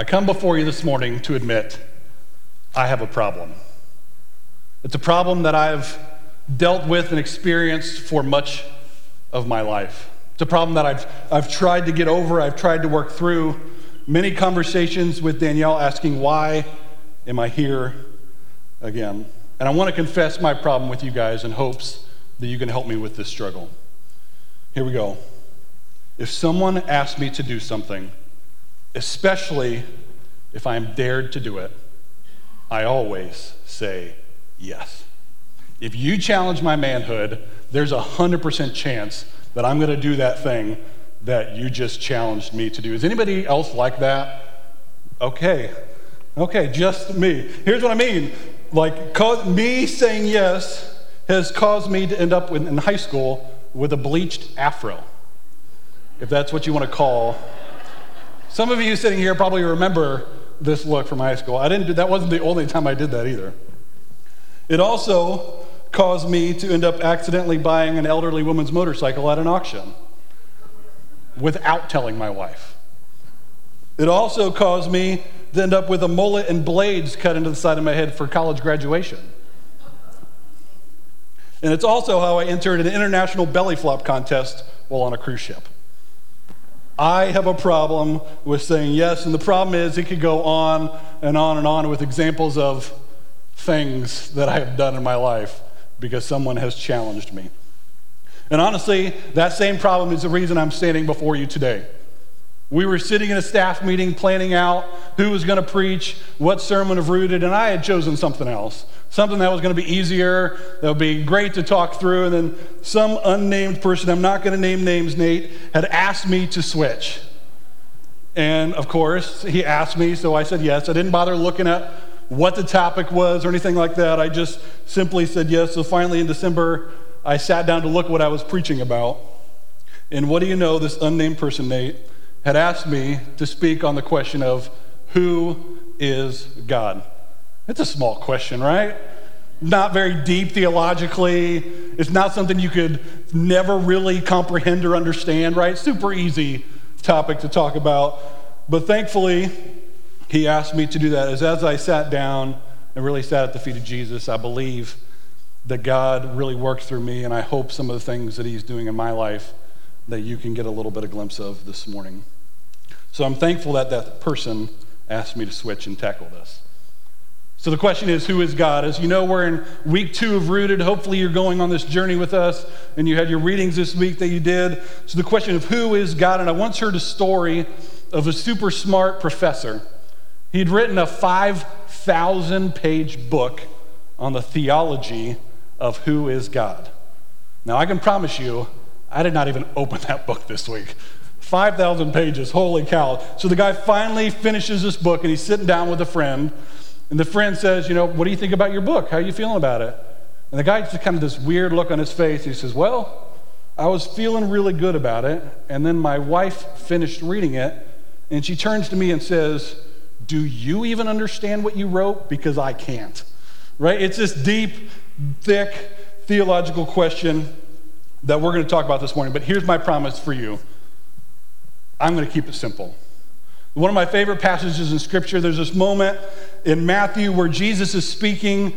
I come before you this morning to admit I have a problem. It's a problem that I've dealt with and experienced for much of my life. It's a problem that I've, I've tried to get over, I've tried to work through. Many conversations with Danielle asking, Why am I here again? And I want to confess my problem with you guys in hopes that you can help me with this struggle. Here we go. If someone asks me to do something, especially if I'm dared to do it, I always say yes. If you challenge my manhood, there's a 100% chance that I'm going to do that thing that you just challenged me to do. Is anybody else like that? Okay. Okay, just me. Here's what I mean. Like, me saying yes has caused me to end up in high school with a bleached afro, if that's what you want to call. Some of you sitting here probably remember this look from high school. I didn't do, that wasn't the only time I did that either. It also caused me to end up accidentally buying an elderly woman's motorcycle at an auction without telling my wife. It also caused me to end up with a mullet and blades cut into the side of my head for college graduation. And it's also how I entered an international belly flop contest while on a cruise ship. I have a problem with saying yes, and the problem is it could go on and on and on with examples of things that I have done in my life because someone has challenged me. And honestly, that same problem is the reason I'm standing before you today. We were sitting in a staff meeting planning out who was going to preach, what sermon of rooted, and I had chosen something else. Something that was going to be easier, that would be great to talk through. And then some unnamed person, I'm not going to name names, Nate, had asked me to switch. And of course, he asked me, so I said yes. I didn't bother looking at what the topic was or anything like that. I just simply said yes. So finally, in December, I sat down to look what I was preaching about. And what do you know? This unnamed person, Nate, had asked me to speak on the question of who is God? It's a small question, right? Not very deep theologically. It's not something you could never really comprehend or understand, right? Super easy topic to talk about. But thankfully, he asked me to do that. As, as I sat down and really sat at the feet of Jesus, I believe that God really worked through me, and I hope some of the things that he's doing in my life that you can get a little bit of glimpse of this morning. So I'm thankful that that person asked me to switch and tackle this. So the question is, who is God? As you know, we're in week two of Rooted. Hopefully, you're going on this journey with us, and you had your readings this week that you did. So the question of who is God, and I once heard a story of a super smart professor. He'd written a 5,000 page book on the theology of who is God. Now, I can promise you, I did not even open that book this week. 5,000 pages, holy cow. So the guy finally finishes this book and he's sitting down with a friend. And the friend says, You know, what do you think about your book? How are you feeling about it? And the guy just kind of this weird look on his face. He says, Well, I was feeling really good about it. And then my wife finished reading it and she turns to me and says, Do you even understand what you wrote? Because I can't. Right? It's this deep, thick theological question that we're going to talk about this morning. But here's my promise for you I'm going to keep it simple. One of my favorite passages in Scripture, there's this moment in Matthew where Jesus is speaking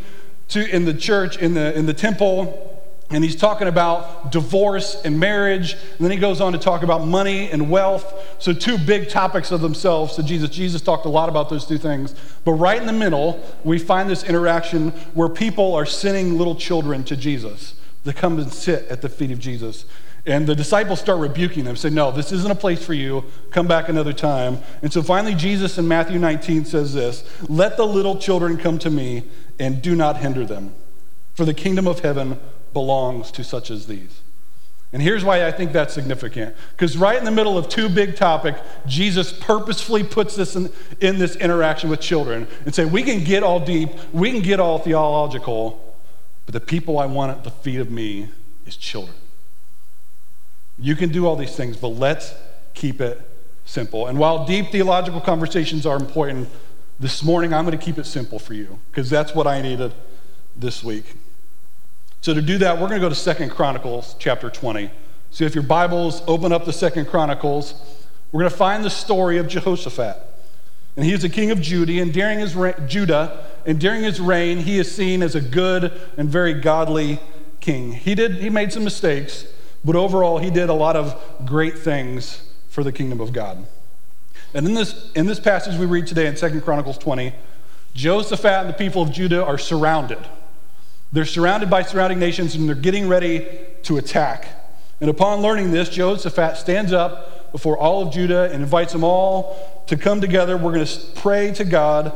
to in the church, in the, in the temple, and he's talking about divorce and marriage. And then he goes on to talk about money and wealth. So, two big topics of themselves to Jesus. Jesus talked a lot about those two things. But right in the middle, we find this interaction where people are sending little children to Jesus to come and sit at the feet of Jesus. And the disciples start rebuking them, say, No, this isn't a place for you. Come back another time. And so finally, Jesus in Matthew 19 says this Let the little children come to me and do not hinder them, for the kingdom of heaven belongs to such as these. And here's why I think that's significant. Because right in the middle of two big topic, Jesus purposefully puts this in, in this interaction with children and say, we can get all deep, we can get all theological, but the people I want at the feet of me is children. You can do all these things, but let's keep it simple. And while deep theological conversations are important, this morning I'm going to keep it simple for you because that's what I needed this week. So to do that, we're going to go to Second Chronicles chapter 20. So if your Bibles open up the Second Chronicles, we're going to find the story of Jehoshaphat. And he is the king of Judah, and during his re- Judah, and during his reign, he is seen as a good and very godly king. He did he made some mistakes, but overall he did a lot of great things for the kingdom of God. And in this in this passage we read today in Second Chronicles 20, Jehoshaphat and the people of Judah are surrounded. They're surrounded by surrounding nations and they're getting ready to attack. And upon learning this, Jehoshaphat stands up before all of Judah and invites them all to come together. We're going to pray to God.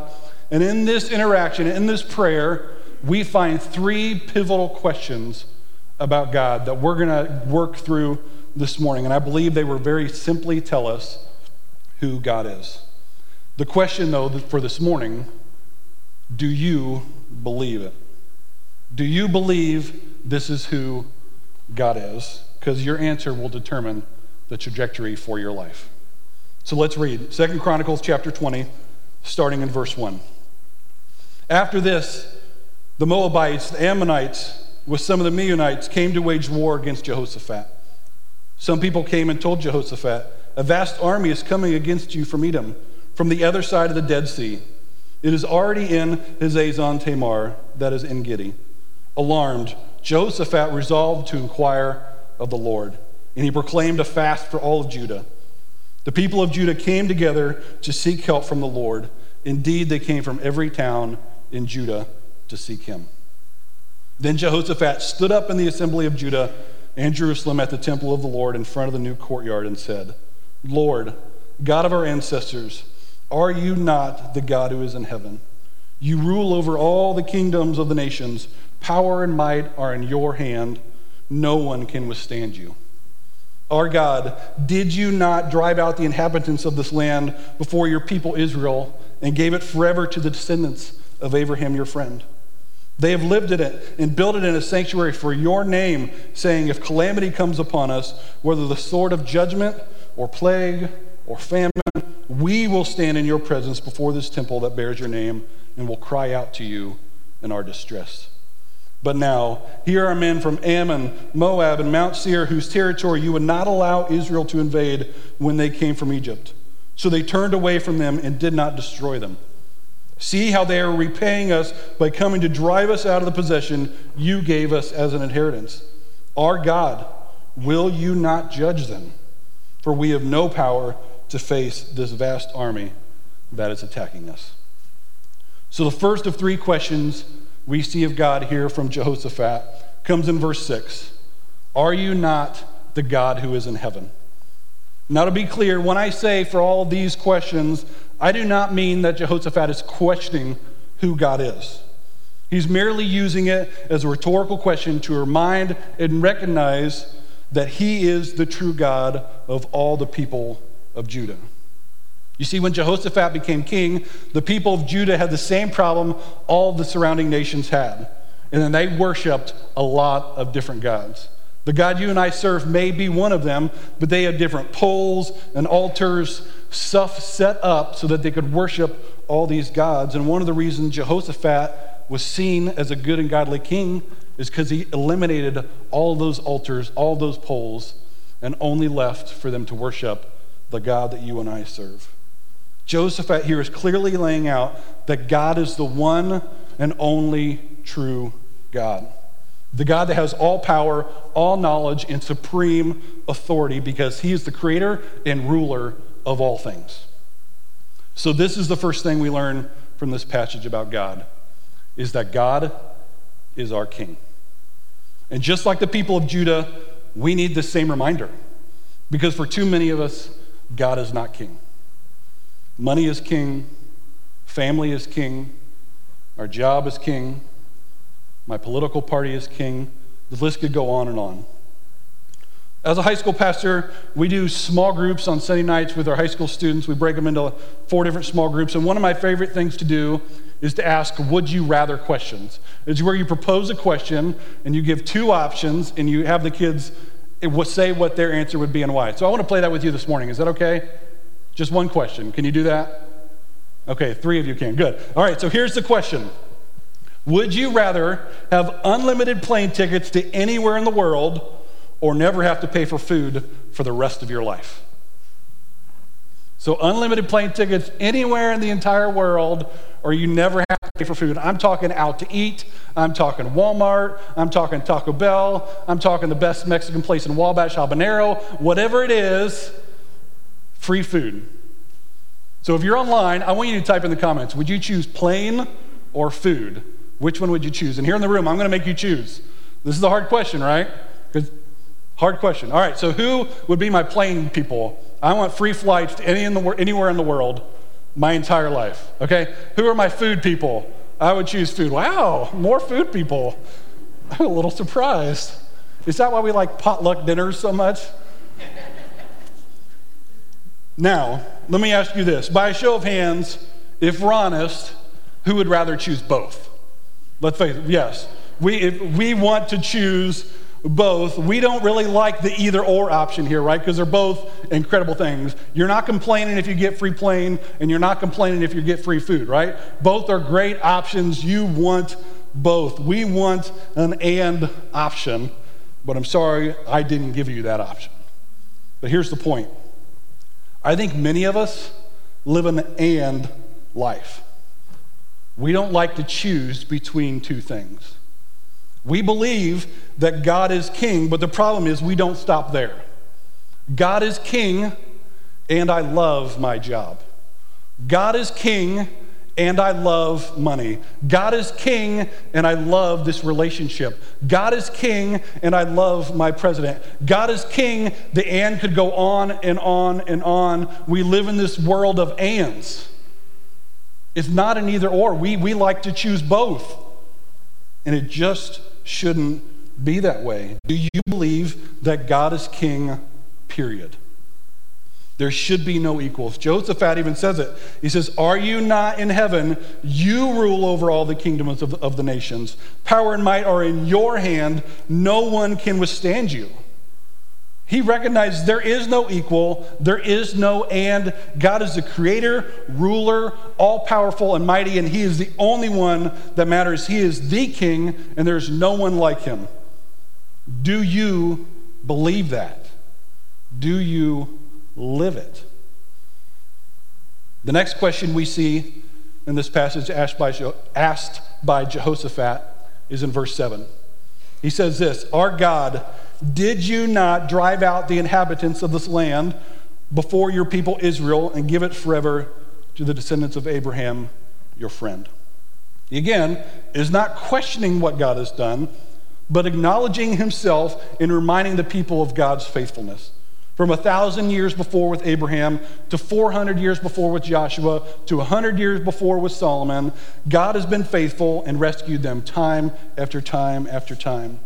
And in this interaction, in this prayer, we find three pivotal questions about God that we're going to work through this morning. And I believe they will very simply tell us who God is. The question, though, for this morning do you believe it? Do you believe this is who God is? Because your answer will determine the trajectory for your life. So let's read Second Chronicles chapter 20, starting in verse 1. After this, the Moabites, the Ammonites, with some of the Meunites, came to wage war against Jehoshaphat. Some people came and told Jehoshaphat, A vast army is coming against you from Edom, from the other side of the Dead Sea. It is already in Hazezon Tamar, that is En Gedi. Alarmed, Jehoshaphat resolved to inquire of the Lord, and he proclaimed a fast for all of Judah. The people of Judah came together to seek help from the Lord. Indeed, they came from every town in Judah to seek him. Then Jehoshaphat stood up in the assembly of Judah and Jerusalem at the temple of the Lord in front of the new courtyard and said, Lord, God of our ancestors, are you not the God who is in heaven? You rule over all the kingdoms of the nations. Power and might are in your hand. No one can withstand you. Our God, did you not drive out the inhabitants of this land before your people Israel and gave it forever to the descendants of Abraham your friend? They have lived in it and built it in a sanctuary for your name, saying, If calamity comes upon us, whether the sword of judgment or plague or famine, we will stand in your presence before this temple that bears your name and will cry out to you in our distress. But now, here are men from Ammon, Moab, and Mount Seir, whose territory you would not allow Israel to invade when they came from Egypt. So they turned away from them and did not destroy them. See how they are repaying us by coming to drive us out of the possession you gave us as an inheritance. Our God, will you not judge them? For we have no power to face this vast army that is attacking us. So, the first of three questions we see of God here from Jehoshaphat comes in verse 6 Are you not the God who is in heaven? Now, to be clear, when I say for all these questions, I do not mean that Jehoshaphat is questioning who God is. He's merely using it as a rhetorical question to remind and recognize that he is the true God of all the people of Judah. You see, when Jehoshaphat became king, the people of Judah had the same problem all the surrounding nations had. And then they worshiped a lot of different gods. The God you and I serve may be one of them, but they had different poles and altars, stuff set up so that they could worship all these gods. And one of the reasons Jehoshaphat was seen as a good and godly king is because he eliminated all those altars, all those poles, and only left for them to worship the God that you and I serve. Joseph here is clearly laying out that God is the one and only true God. The God that has all power, all knowledge, and supreme authority because he is the creator and ruler of all things. So this is the first thing we learn from this passage about God is that God is our king. And just like the people of Judah, we need the same reminder because for too many of us, God is not king. Money is king, family is king, our job is king, my political party is king. The list could go on and on. As a high school pastor, we do small groups on Sunday nights with our high school students. We break them into four different small groups. And one of my favorite things to do is to ask would you rather questions. It's where you propose a question and you give two options and you have the kids eh, say what their answer would be and why. So I want to play that with you this morning. Is that okay? Just one question. Can you do that? Okay, three of you can. Good. All right, so here's the question Would you rather have unlimited plane tickets to anywhere in the world or never have to pay for food for the rest of your life? So, unlimited plane tickets anywhere in the entire world, or you never have to pay for food. I'm talking out to eat. I'm talking Walmart. I'm talking Taco Bell. I'm talking the best Mexican place in Wabash, Habanero. Whatever it is, free food. So, if you're online, I want you to type in the comments would you choose plane or food? Which one would you choose? And here in the room, I'm going to make you choose. This is a hard question, right? Because hard question. All right, so who would be my plane people? I want free flights to any in the, anywhere in the world my entire life. Okay? Who are my food people? I would choose food. Wow, more food people. I'm a little surprised. Is that why we like potluck dinners so much? now, let me ask you this. By a show of hands, if we're honest, who would rather choose both? Let's face it, yes. We, we want to choose both. We don't really like the either or option here, right? Because they're both incredible things. You're not complaining if you get free plane, and you're not complaining if you get free food, right? Both are great options. You want both. We want an and option, but I'm sorry I didn't give you that option. But here's the point I think many of us live an and life. We don't like to choose between two things. We believe that God is king, but the problem is we don't stop there. God is king, and I love my job. God is king, and I love money. God is king, and I love this relationship. God is king, and I love my president. God is king, the and could go on and on and on. We live in this world of ands. It's not an either or. We, we like to choose both. And it just shouldn't be that way. Do you believe that God is king, period? There should be no equals. Jehoshaphat even says it. He says, Are you not in heaven? You rule over all the kingdoms of, of the nations. Power and might are in your hand. No one can withstand you. He recognized there is no equal, there is no and. God is the creator, ruler, all powerful, and mighty, and He is the only one that matters. He is the king, and there's no one like Him. Do you believe that? Do you live it? The next question we see in this passage asked by, asked by Jehoshaphat is in verse 7. He says this Our God did you not drive out the inhabitants of this land before your people Israel and give it forever to the descendants of Abraham, your friend? He again is not questioning what God has done, but acknowledging himself and reminding the people of God's faithfulness. From a thousand years before with Abraham to 400 years before with Joshua to 100 years before with Solomon, God has been faithful and rescued them time after time after time.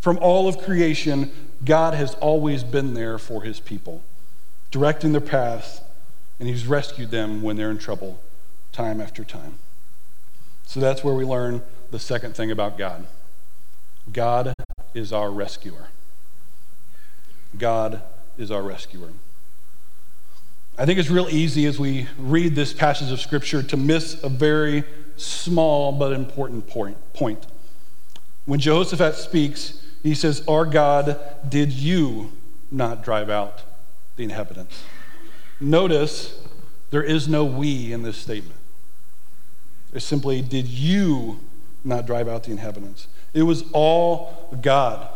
From all of creation, God has always been there for his people, directing their path, and he's rescued them when they're in trouble time after time. So that's where we learn the second thing about God God is our rescuer. God is our rescuer. I think it's real easy as we read this passage of Scripture to miss a very small but important point. point. When Jehoshaphat speaks, he says, Our God, did you not drive out the inhabitants? Notice there is no we in this statement. It's simply, Did you not drive out the inhabitants? It was all God.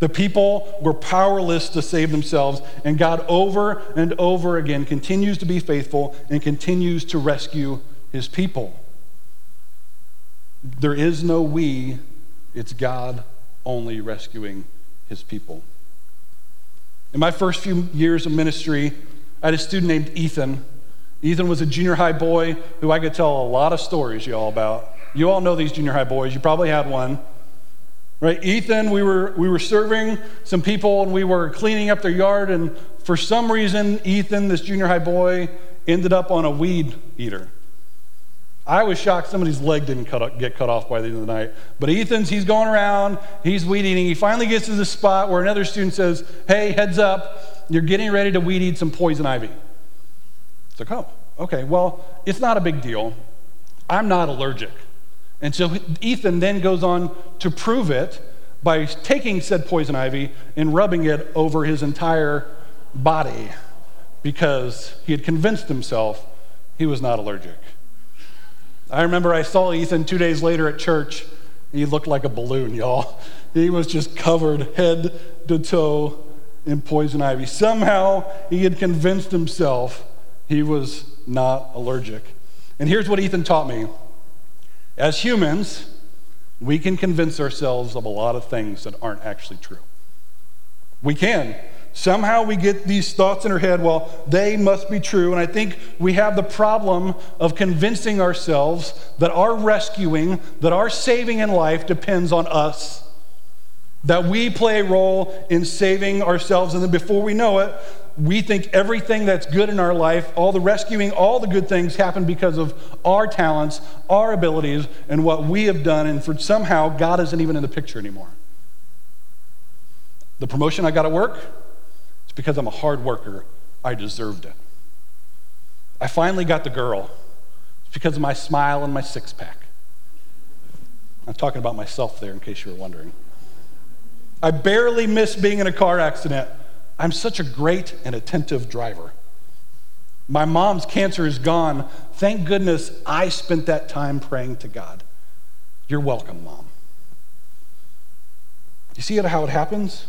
The people were powerless to save themselves, and God, over and over again, continues to be faithful and continues to rescue his people. There is no we, it's God only rescuing his people. In my first few years of ministry, I had a student named Ethan. Ethan was a junior high boy who I could tell a lot of stories, you all, about. You all know these junior high boys. You probably had one. Right? Ethan, we were, we were serving some people and we were cleaning up their yard, and for some reason, Ethan, this junior high boy, ended up on a weed eater. I was shocked somebody's leg didn't cut, get cut off by the end of the night. But Ethan's, he's going around, he's weed eating. He finally gets to the spot where another student says, Hey, heads up, you're getting ready to weed eat some poison ivy. It's like, Oh, okay, well, it's not a big deal. I'm not allergic. And so Ethan then goes on to prove it by taking said poison ivy and rubbing it over his entire body because he had convinced himself he was not allergic. I remember I saw Ethan two days later at church. He looked like a balloon, y'all. He was just covered head to toe in poison ivy. Somehow he had convinced himself he was not allergic. And here's what Ethan taught me as humans, we can convince ourselves of a lot of things that aren't actually true. We can. Somehow we get these thoughts in our head, well, they must be true. And I think we have the problem of convincing ourselves that our rescuing, that our saving in life depends on us. That we play a role in saving ourselves. And then before we know it, we think everything that's good in our life, all the rescuing, all the good things happen because of our talents, our abilities, and what we have done. And for somehow, God isn't even in the picture anymore. The promotion I got at work, it's because I'm a hard worker. I deserved it. I finally got the girl. It's because of my smile and my six pack. I'm talking about myself there in case you were wondering. I barely missed being in a car accident. I'm such a great and attentive driver. My mom's cancer is gone. Thank goodness I spent that time praying to God. You're welcome, Mom. You see how it happens?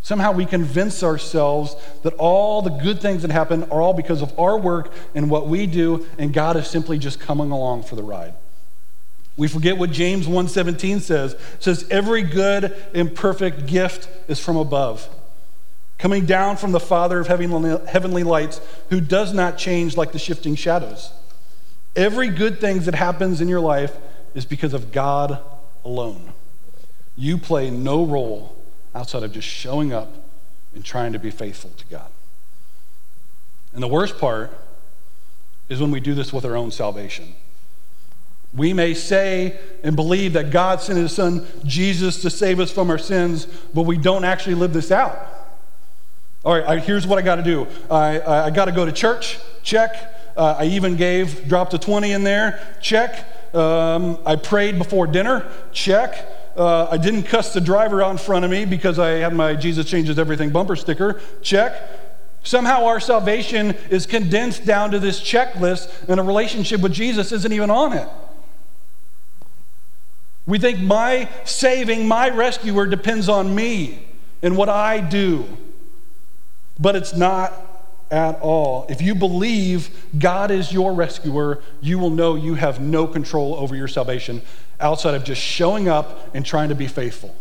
Somehow we convince ourselves that all the good things that happen are all because of our work and what we do, and God is simply just coming along for the ride. We forget what James 1:17 says. It says, Every good and perfect gift is from above, coming down from the Father of heavenly lights, who does not change like the shifting shadows. Every good thing that happens in your life is because of God alone. You play no role outside of just showing up and trying to be faithful to God. And the worst part is when we do this with our own salvation. We may say and believe that God sent his son Jesus to save us from our sins, but we don't actually live this out. All right, here's what I got to do I, I got to go to church, check. Uh, I even gave, dropped a 20 in there, check. Um, I prayed before dinner, check. Uh, I didn't cuss the driver out in front of me because I had my Jesus Changes Everything bumper sticker. Check. Somehow our salvation is condensed down to this checklist, and a relationship with Jesus isn't even on it. We think my saving, my rescuer depends on me and what I do. But it's not at all. If you believe God is your rescuer, you will know you have no control over your salvation outside of just showing up and trying to be faithful.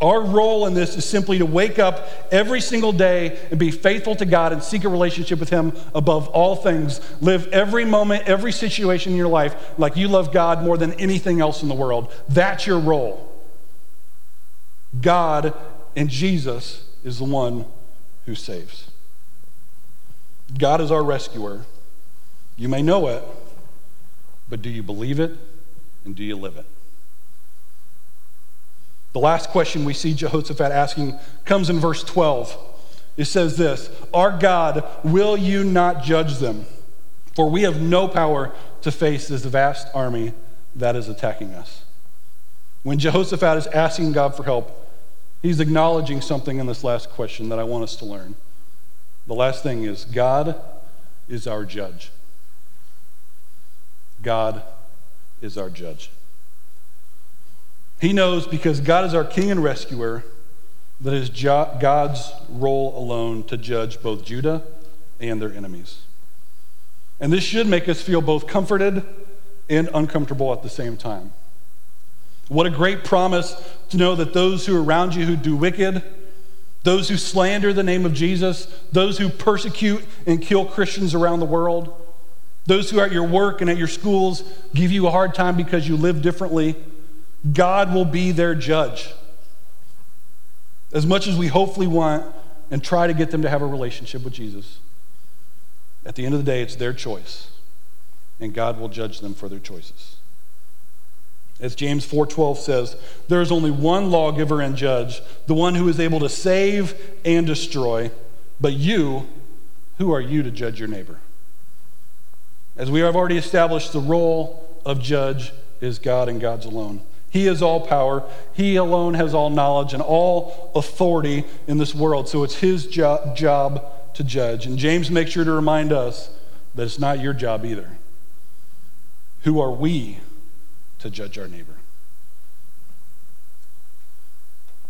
Our role in this is simply to wake up every single day and be faithful to God and seek a relationship with Him above all things. Live every moment, every situation in your life like you love God more than anything else in the world. That's your role. God and Jesus is the one who saves. God is our rescuer. You may know it, but do you believe it and do you live it? The last question we see Jehoshaphat asking comes in verse 12. It says this Our God, will you not judge them? For we have no power to face this vast army that is attacking us. When Jehoshaphat is asking God for help, he's acknowledging something in this last question that I want us to learn. The last thing is God is our judge. God is our judge. He knows because God is our king and rescuer that it is God's role alone to judge both Judah and their enemies. And this should make us feel both comforted and uncomfortable at the same time. What a great promise to know that those who are around you who do wicked, those who slander the name of Jesus, those who persecute and kill Christians around the world, those who are at your work and at your schools give you a hard time because you live differently, God will be their judge. As much as we hopefully want and try to get them to have a relationship with Jesus, at the end of the day, it's their choice, and God will judge them for their choices. As James 4:12 says, there is only one lawgiver and judge, the one who is able to save and destroy. But you, who are you to judge your neighbor? As we have already established, the role of judge is God and God's alone. He is all power. He alone has all knowledge and all authority in this world. So it's his jo- job to judge. And James makes sure to remind us that it's not your job either. Who are we to judge our neighbor?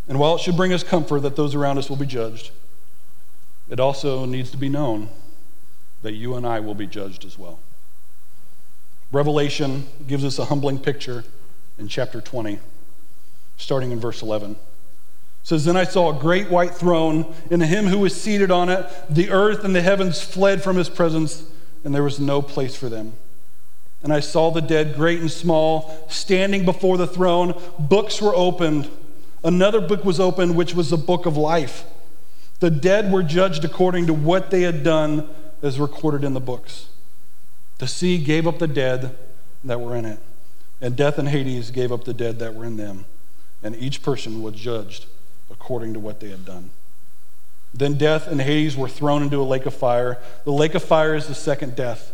And while it should bring us comfort that those around us will be judged, it also needs to be known that you and I will be judged as well. Revelation gives us a humbling picture in chapter 20, starting in verse 11. It says, Then I saw a great white throne, and him who was seated on it. The earth and the heavens fled from his presence, and there was no place for them. And I saw the dead, great and small, standing before the throne. Books were opened. Another book was opened, which was the book of life. The dead were judged according to what they had done, as recorded in the books. The sea gave up the dead that were in it, and death and Hades gave up the dead that were in them, and each person was judged according to what they had done. Then death and Hades were thrown into a lake of fire. The lake of fire is the second death.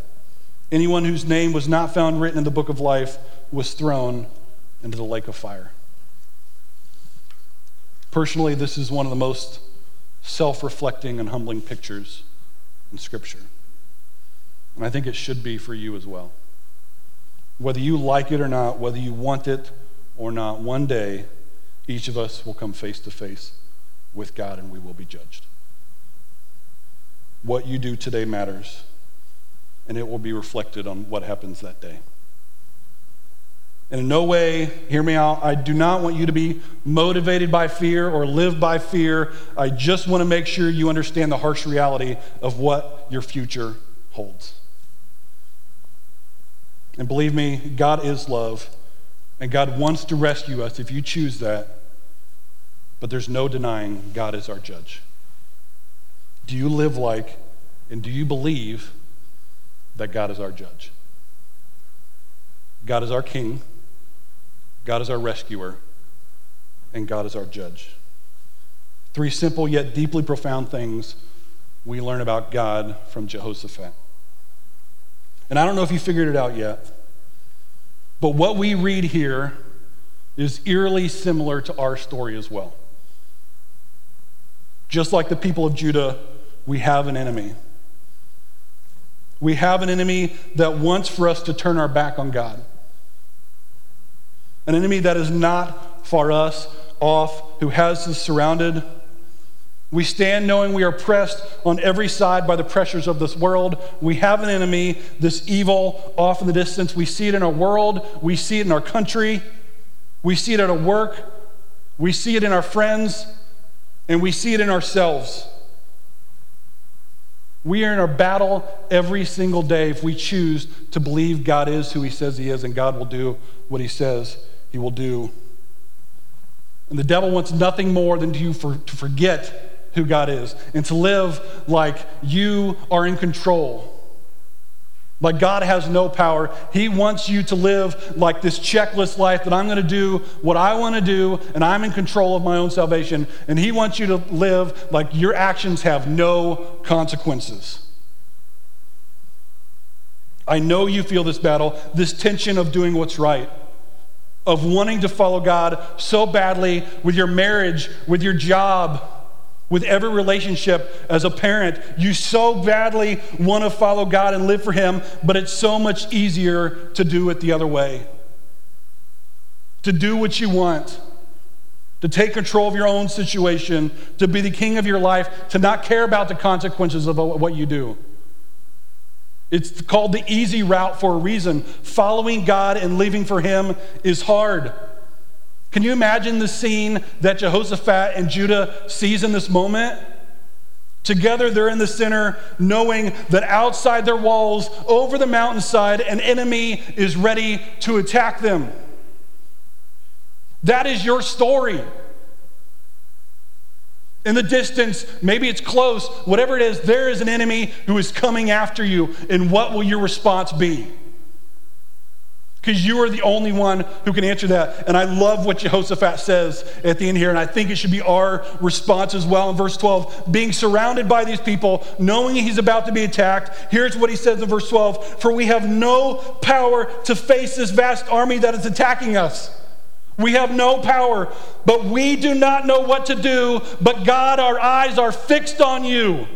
Anyone whose name was not found written in the book of life was thrown into the lake of fire. Personally, this is one of the most self reflecting and humbling pictures in Scripture. And I think it should be for you as well. Whether you like it or not, whether you want it or not, one day each of us will come face to face with God and we will be judged. What you do today matters, and it will be reflected on what happens that day. And in no way, hear me out, I do not want you to be motivated by fear or live by fear. I just want to make sure you understand the harsh reality of what your future holds. And believe me, God is love, and God wants to rescue us if you choose that. But there's no denying God is our judge. Do you live like and do you believe that God is our judge? God is our king. God is our rescuer, and God is our judge. Three simple yet deeply profound things we learn about God from Jehoshaphat. And I don't know if you figured it out yet, but what we read here is eerily similar to our story as well. Just like the people of Judah, we have an enemy. We have an enemy that wants for us to turn our back on God an enemy that is not far us off, who has us surrounded. We stand knowing we are pressed on every side by the pressures of this world. We have an enemy, this evil off in the distance. We see it in our world, we see it in our country, we see it at our work, we see it in our friends, and we see it in ourselves. We are in our battle every single day if we choose to believe God is who He says He is and God will do what He says he will do. And the devil wants nothing more than to, for, to forget who God is and to live like you are in control. Like God has no power. He wants you to live like this checklist life that I'm going to do what I want to do and I'm in control of my own salvation. And He wants you to live like your actions have no consequences. I know you feel this battle, this tension of doing what's right of wanting to follow God so badly with your marriage, with your job, with every relationship as a parent. You so badly want to follow God and live for Him, but it's so much easier to do it the other way. To do what you want, to take control of your own situation, to be the king of your life, to not care about the consequences of what you do. It's called the easy route for a reason. Following God and living for Him is hard. Can you imagine the scene that Jehoshaphat and Judah sees in this moment? Together, they're in the center, knowing that outside their walls, over the mountainside, an enemy is ready to attack them. That is your story in the distance, maybe it's close, whatever it is, there is an enemy who is coming after you. And what will your response be? Because you are the only one who can answer that. And I love what Jehoshaphat says at the end here, and I think it should be our response as well in verse 12. Being surrounded by these people, knowing he's about to be attacked, here's what he says in verse 12 For we have no power to face this vast army that is attacking us. We have no power, but we do not know what to do. But God, our eyes are fixed on you.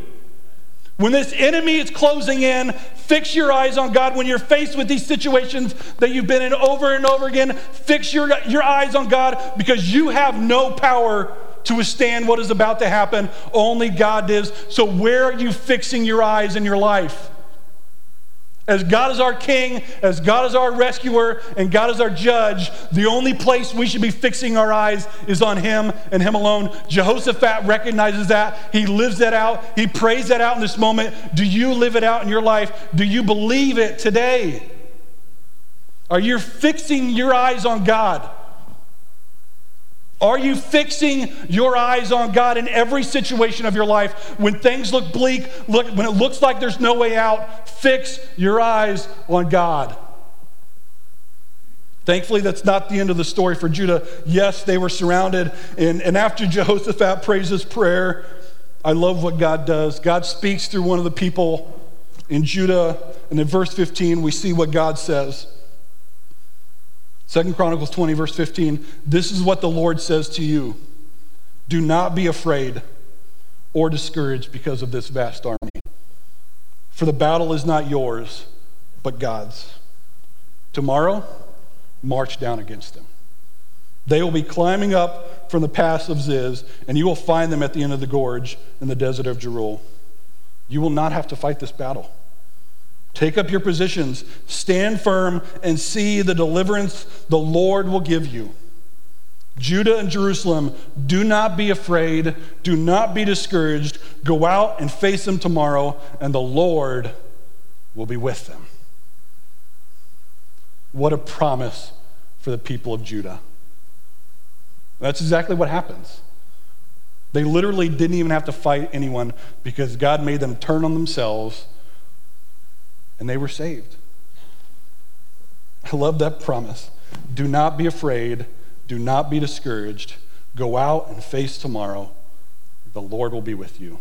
When this enemy is closing in, fix your eyes on God. When you're faced with these situations that you've been in over and over again, fix your, your eyes on God because you have no power to withstand what is about to happen. Only God does. So, where are you fixing your eyes in your life? As God is our king, as God is our rescuer, and God is our judge, the only place we should be fixing our eyes is on Him and Him alone. Jehoshaphat recognizes that. He lives that out. He prays that out in this moment. Do you live it out in your life? Do you believe it today? Are you fixing your eyes on God? Are you fixing your eyes on God in every situation of your life? When things look bleak, look, when it looks like there's no way out, fix your eyes on God. Thankfully, that's not the end of the story for Judah. Yes, they were surrounded, and, and after Jehoshaphat prays his prayer, I love what God does. God speaks through one of the people in Judah, and in verse 15, we see what God says. Second Chronicles 20, verse 15. This is what the Lord says to you Do not be afraid or discouraged because of this vast army. For the battle is not yours, but God's. Tomorrow, march down against them. They will be climbing up from the pass of Ziz, and you will find them at the end of the gorge in the desert of Jeruel. You will not have to fight this battle. Take up your positions, stand firm, and see the deliverance the Lord will give you. Judah and Jerusalem, do not be afraid, do not be discouraged. Go out and face them tomorrow, and the Lord will be with them. What a promise for the people of Judah. That's exactly what happens. They literally didn't even have to fight anyone because God made them turn on themselves and they were saved. I love that promise. Do not be afraid. Do not be discouraged. Go out and face tomorrow. The Lord will be with you.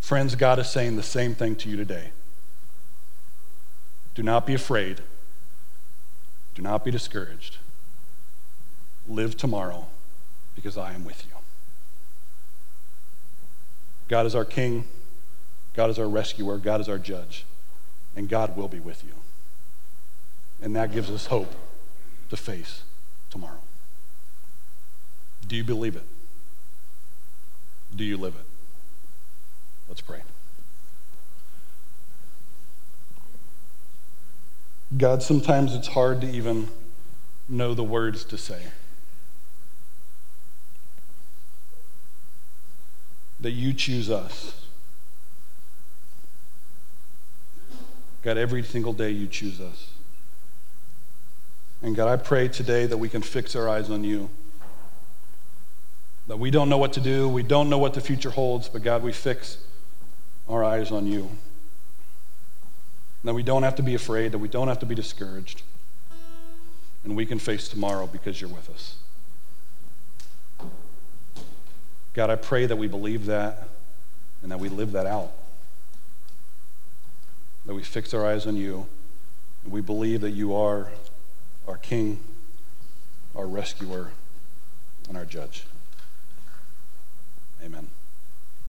Friends, God is saying the same thing to you today. Do not be afraid. Do not be discouraged. Live tomorrow because I am with you. God is our King. God is our rescuer. God is our judge and God will be with you. And that gives us hope to face tomorrow. Do you believe it? Do you live it? Let's pray. God, sometimes it's hard to even know the words to say. That you choose us God, every single day you choose us. And God, I pray today that we can fix our eyes on you. That we don't know what to do, we don't know what the future holds, but God, we fix our eyes on you. That we don't have to be afraid, that we don't have to be discouraged. And we can face tomorrow because you're with us. God, I pray that we believe that and that we live that out that we fix our eyes on you, and we believe that you are our King, our rescuer, and our judge. Amen.